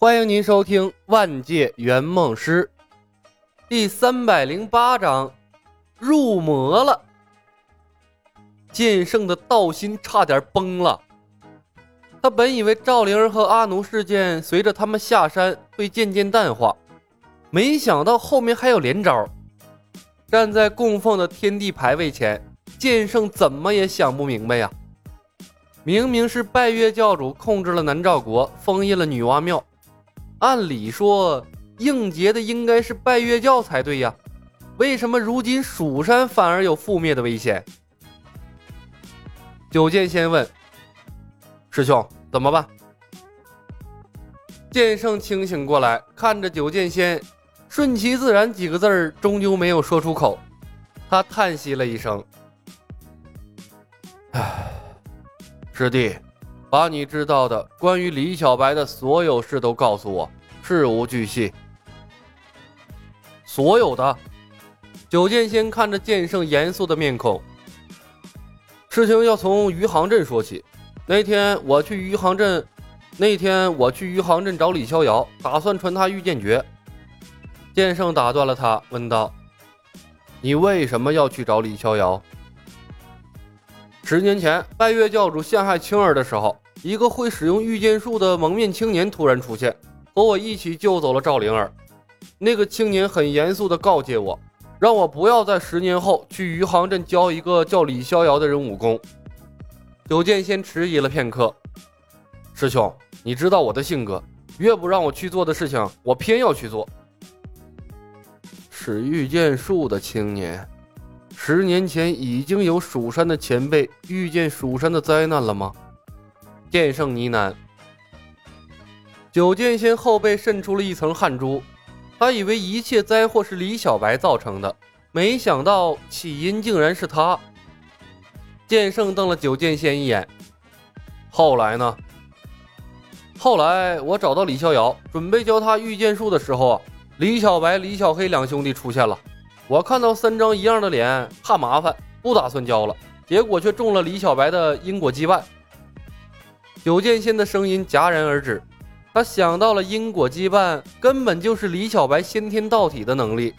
欢迎您收听《万界圆梦师》第三百零八章，入魔了。剑圣的道心差点崩了。他本以为赵灵儿和阿奴事件随着他们下山会渐渐淡化，没想到后面还有连招。站在供奉的天地牌位前，剑圣怎么也想不明白呀。明明是拜月教主控制了南诏国，封印了女娲庙。按理说，应劫的应该是拜月教才对呀，为什么如今蜀山反而有覆灭的危险？九剑仙问：“师兄，怎么办？”剑圣清醒过来，看着九剑仙，顺其自然几个字儿终究没有说出口。他叹息了一声：“唉，师弟。”把你知道的关于李小白的所有事都告诉我，事无巨细。所有的。九剑仙看着剑圣严肃的面孔，事情要从余杭镇说起。那天我去余杭镇，那天我去余杭镇找李逍遥，打算传他御剑诀。剑圣打断了他，问道：“你为什么要去找李逍遥？”十年前，拜月教主陷害青儿的时候，一个会使用御剑术的蒙面青年突然出现，和我一起救走了赵灵儿。那个青年很严肃地告诫我，让我不要在十年后去余杭镇教一个叫李逍遥的人武功。九剑仙迟疑了片刻：“师兄，你知道我的性格，越不让我去做的事情，我偏要去做。”使御剑术的青年。十年前已经有蜀山的前辈遇见蜀山的灾难了吗？剑圣呢喃。九剑仙后背渗出了一层汗珠，他以为一切灾祸是李小白造成的，没想到起因竟然是他。剑圣瞪了九剑仙一眼。后来呢？后来我找到李逍遥，准备教他御剑术的时候，李小白、李小黑两兄弟出现了。我看到三张一样的脸，怕麻烦，不打算交了。结果却中了李小白的因果羁绊。九剑仙的声音戛然而止，他想到了因果羁绊，根本就是李小白先天道体的能力，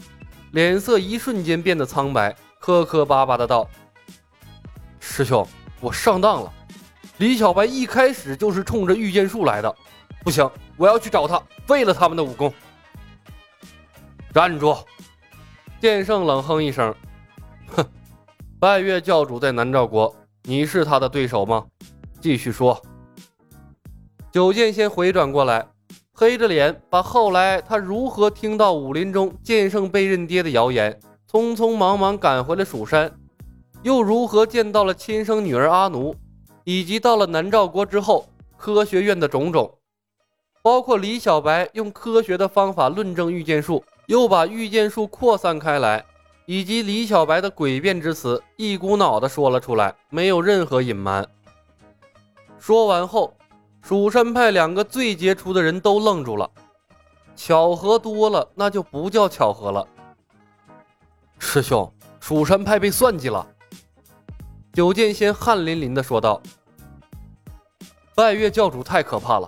脸色一瞬间变得苍白，磕磕巴巴的道：“师兄，我上当了。李小白一开始就是冲着御剑术来的，不行，我要去找他，废了他们的武功。”站住！剑圣冷哼一声：“哼，拜月教主在南诏国，你是他的对手吗？继续说。”九剑仙回转过来，黑着脸把后来他如何听到武林中剑圣被认爹的谣言，匆匆忙忙赶回了蜀山，又如何见到了亲生女儿阿奴，以及到了南诏国之后科学院的种种，包括李小白用科学的方法论证御剑术。又把御剑术扩散开来，以及李小白的诡辩之词，一股脑的说了出来，没有任何隐瞒。说完后，蜀山派两个最杰出的人都愣住了。巧合多了，那就不叫巧合了。师兄，蜀山派被算计了。九剑仙汗淋淋的说道：“拜月教主太可怕了，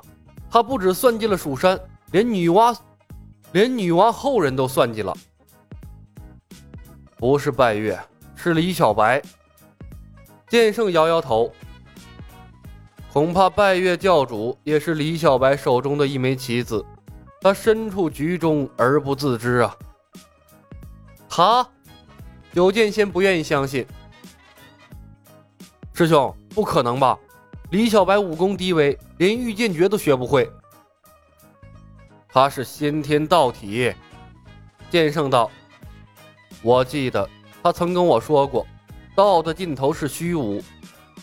他不止算计了蜀山，连女娲。”连女娲后人都算计了，不是拜月，是李小白。剑圣摇摇头，恐怕拜月教主也是李小白手中的一枚棋子，他身处局中而不自知啊。他，九剑仙不愿意相信。师兄，不可能吧？李小白武功低微，连御剑诀都学不会。他是先天道体，剑圣道。我记得他曾跟我说过，道的尽头是虚无，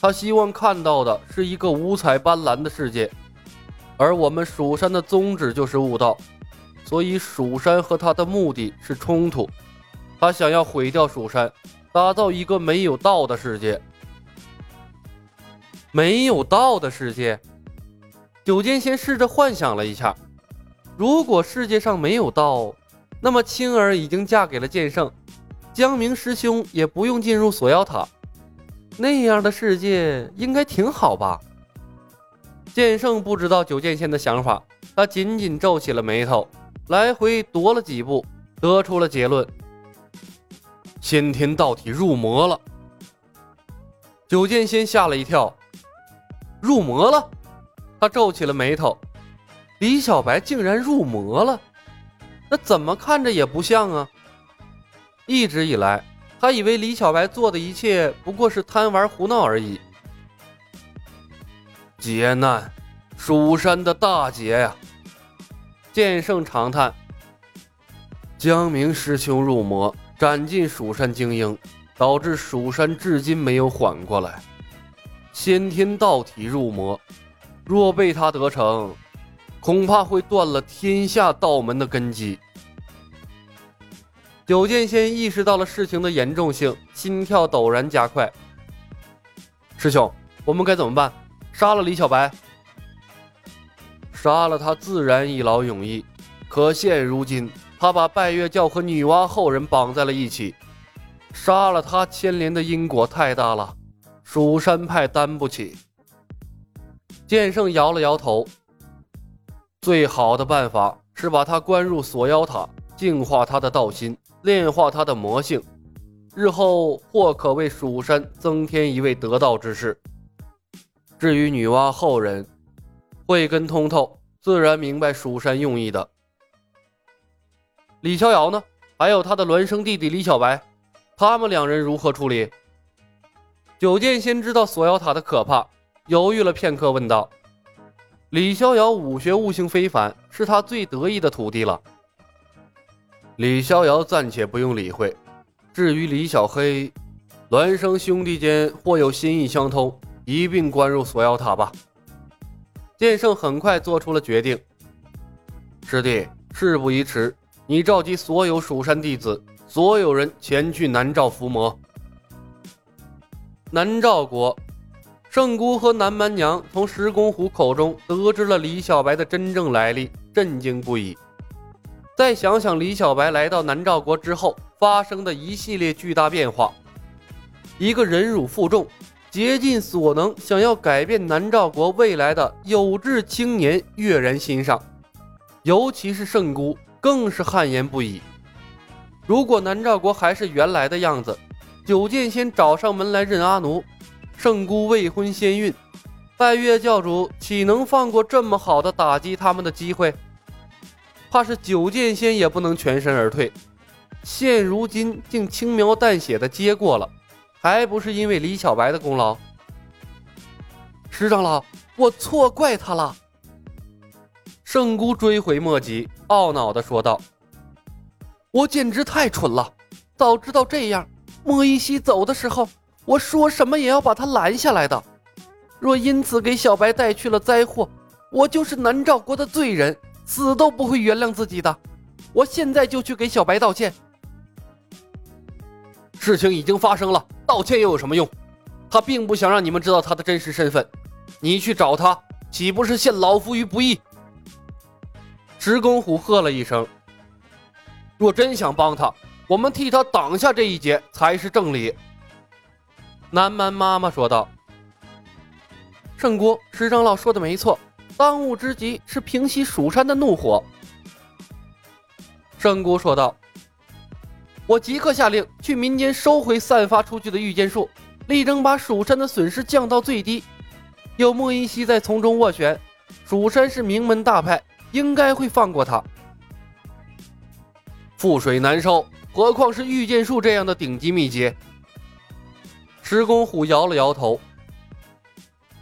他希望看到的是一个五彩斑斓的世界，而我们蜀山的宗旨就是悟道，所以蜀山和他的目的是冲突。他想要毁掉蜀山，打造一个没有道的世界。没有道的世界，九剑仙试着幻想了一下。如果世界上没有道，那么青儿已经嫁给了剑圣，江明师兄也不用进入锁妖塔，那样的世界应该挺好吧？剑圣不知道九剑仙的想法，他紧紧皱起了眉头，来回踱了几步，得出了结论：先天道体入魔了。九剑仙吓了一跳，入魔了？他皱起了眉头，李小白竟然入魔了，那怎么看着也不像啊！一直以来，他以为李小白做的一切不过是贪玩胡闹而已。劫难，蜀山的大劫呀！剑圣长叹：“江明师兄入魔，斩尽蜀山精英，导致蜀山至今没有缓过来。先天道体入魔，若被他得逞，恐怕会断了天下道门的根基。”九剑仙意识到了事情的严重性，心跳陡然加快。师兄，我们该怎么办？杀了李小白，杀了他自然一劳永逸。可现如今，他把拜月教和女娲后人绑在了一起，杀了他牵连的因果太大了，蜀山派担不起。剑圣摇了摇头，最好的办法是把他关入锁妖塔，净化他的道心，炼化他的魔性，日后或可为蜀山增添一位得道之士。至于女娲后人，慧根通透，自然明白蜀山用意的。李逍遥呢？还有他的孪生弟弟李小白，他们两人如何处理？九剑仙知道锁妖塔的可怕，犹豫了片刻，问道：“李逍遥武学悟性非凡，是他最得意的徒弟了。”李逍遥暂且不用理会。至于李小黑，孪生兄弟间或有心意相通。一并关入锁妖塔吧。剑圣很快做出了决定。师弟，事不宜迟，你召集所有蜀山弟子，所有人前去南诏伏魔。南诏国，圣姑和南蛮娘从石公虎口中得知了李小白的真正来历，震惊不已。再想想李小白来到南诏国之后发生的一系列巨大变化，一个忍辱负重。竭尽所能想要改变南诏国未来的有志青年跃然心上，尤其是圣姑更是汗颜不已。如果南诏国还是原来的样子，九剑仙找上门来认阿奴，圣姑未婚先孕，拜月教主岂能放过这么好的打击他们的机会？怕是九剑仙也不能全身而退。现如今竟轻描淡写的接过了。还不是因为李小白的功劳，石长老，我错怪他了。圣姑追悔莫及，懊恼的说道：“我简直太蠢了！早知道这样，莫依稀走的时候，我说什么也要把他拦下来的。若因此给小白带去了灾祸，我就是南诏国的罪人，死都不会原谅自己的。我现在就去给小白道歉。”事情已经发生了，道歉又有什么用？他并不想让你们知道他的真实身份。你去找他，岂不是陷老夫于不义？石公虎喝了一声：“若真想帮他，我们替他挡下这一劫才是正理。”南蛮妈妈说道：“圣姑，石长老说的没错，当务之急是平息蜀山的怒火。”圣姑说道。我即刻下令去民间收回散发出去的御剑术，力争把蜀山的损失降到最低。有莫依稀在从中斡旋，蜀山是名门大派，应该会放过他。覆水难收，何况是御剑术这样的顶级秘籍？石公虎摇了摇头。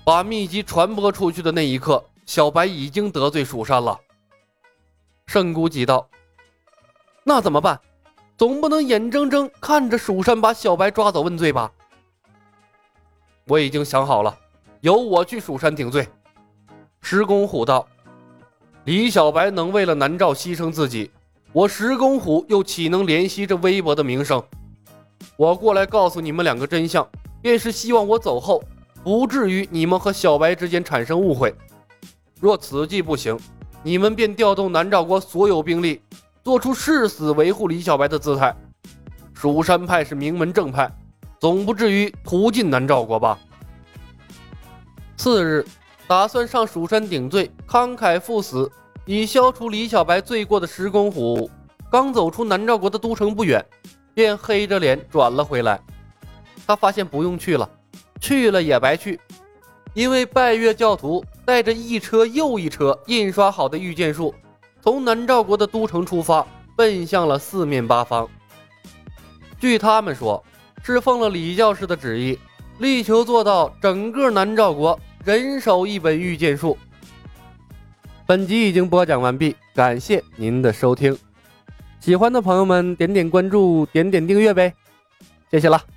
把秘籍传播出去的那一刻，小白已经得罪蜀山了。圣姑急道：“那怎么办？”总不能眼睁睁看着蜀山把小白抓走问罪吧？我已经想好了，由我去蜀山顶罪。石公虎道：“李小白能为了南诏牺牲自己，我石公虎又岂能怜惜这微薄的名声？我过来告诉你们两个真相，便是希望我走后，不至于你们和小白之间产生误会。若此计不行，你们便调动南诏国所有兵力。”做出誓死维护李小白的姿态，蜀山派是名门正派，总不至于屠尽南诏国吧？次日，打算上蜀山顶罪，慷慨赴死，以消除李小白罪过的石公虎，刚走出南诏国的都城不远，便黑着脸转了回来。他发现不用去了，去了也白去，因为拜月教徒带着一车又一车印刷好的御剑术，从南诏国的都城出发，奔向了四面八方。据他们说，是奉了李教士的旨意，力求做到整个南诏国。人手一本御剑术。本集已经播讲完毕，感谢您的收听。喜欢的朋友们点点关注，点点订阅呗，谢谢了。